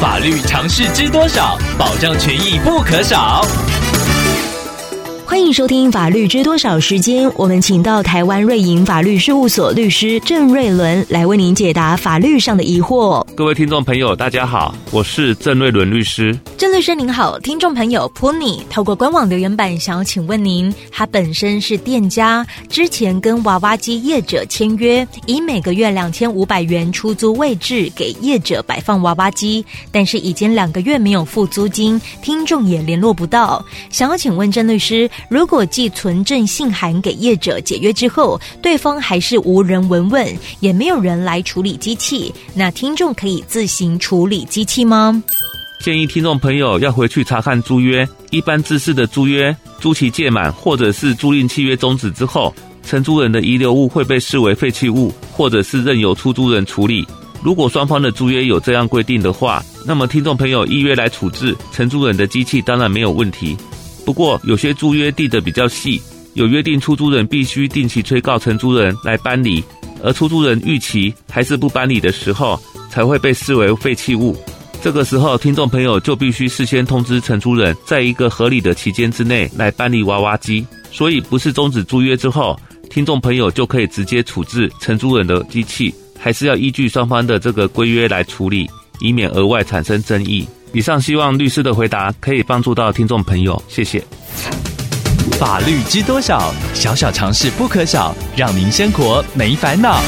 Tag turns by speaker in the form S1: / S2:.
S1: 法律常识知多少？保障权益不可少。
S2: 欢迎收听《法律知多少》时间，我们请到台湾瑞银法律事务所律师郑瑞伦来为您解答法律上的疑惑。
S3: 各位听众朋友，大家好，我是郑瑞伦律师。
S2: 郑律师您好，听众朋友 Pony 透过官网留言板想要请问您，他本身是店家，之前跟娃娃机业者签约，以每个月两千五百元出租位置给业者摆放娃娃机，但是已经两个月没有付租金，听众也联络不到，想要请问郑律师。如果寄存证信函给业者解约之后，对方还是无人闻问，也没有人来处理机器，那听众可以自行处理机器吗？
S3: 建议听众朋友要回去查看租约，一般自式的租约，租期届满或者是租赁契约终止之后，承租人的遗留物会被视为废弃物，或者是任由出租人处理。如果双方的租约有这样规定的话，那么听众朋友依约来处置承租人的机器，当然没有问题。不过，有些租约定得比较细，有约定出租人必须定期催告承租人来搬离，而出租人逾期还是不搬离的时候，才会被视为废弃物。这个时候，听众朋友就必须事先通知承租人，在一个合理的期间之内来搬离娃娃机。所以，不是终止租约之后，听众朋友就可以直接处置承租人的机器，还是要依据双方的这个规约来处理，以免额外产生争议。以上希望律师的回答可以帮助到听众朋友，谢谢。
S1: 法律知多少？小小常识不可少，让您生活没烦恼。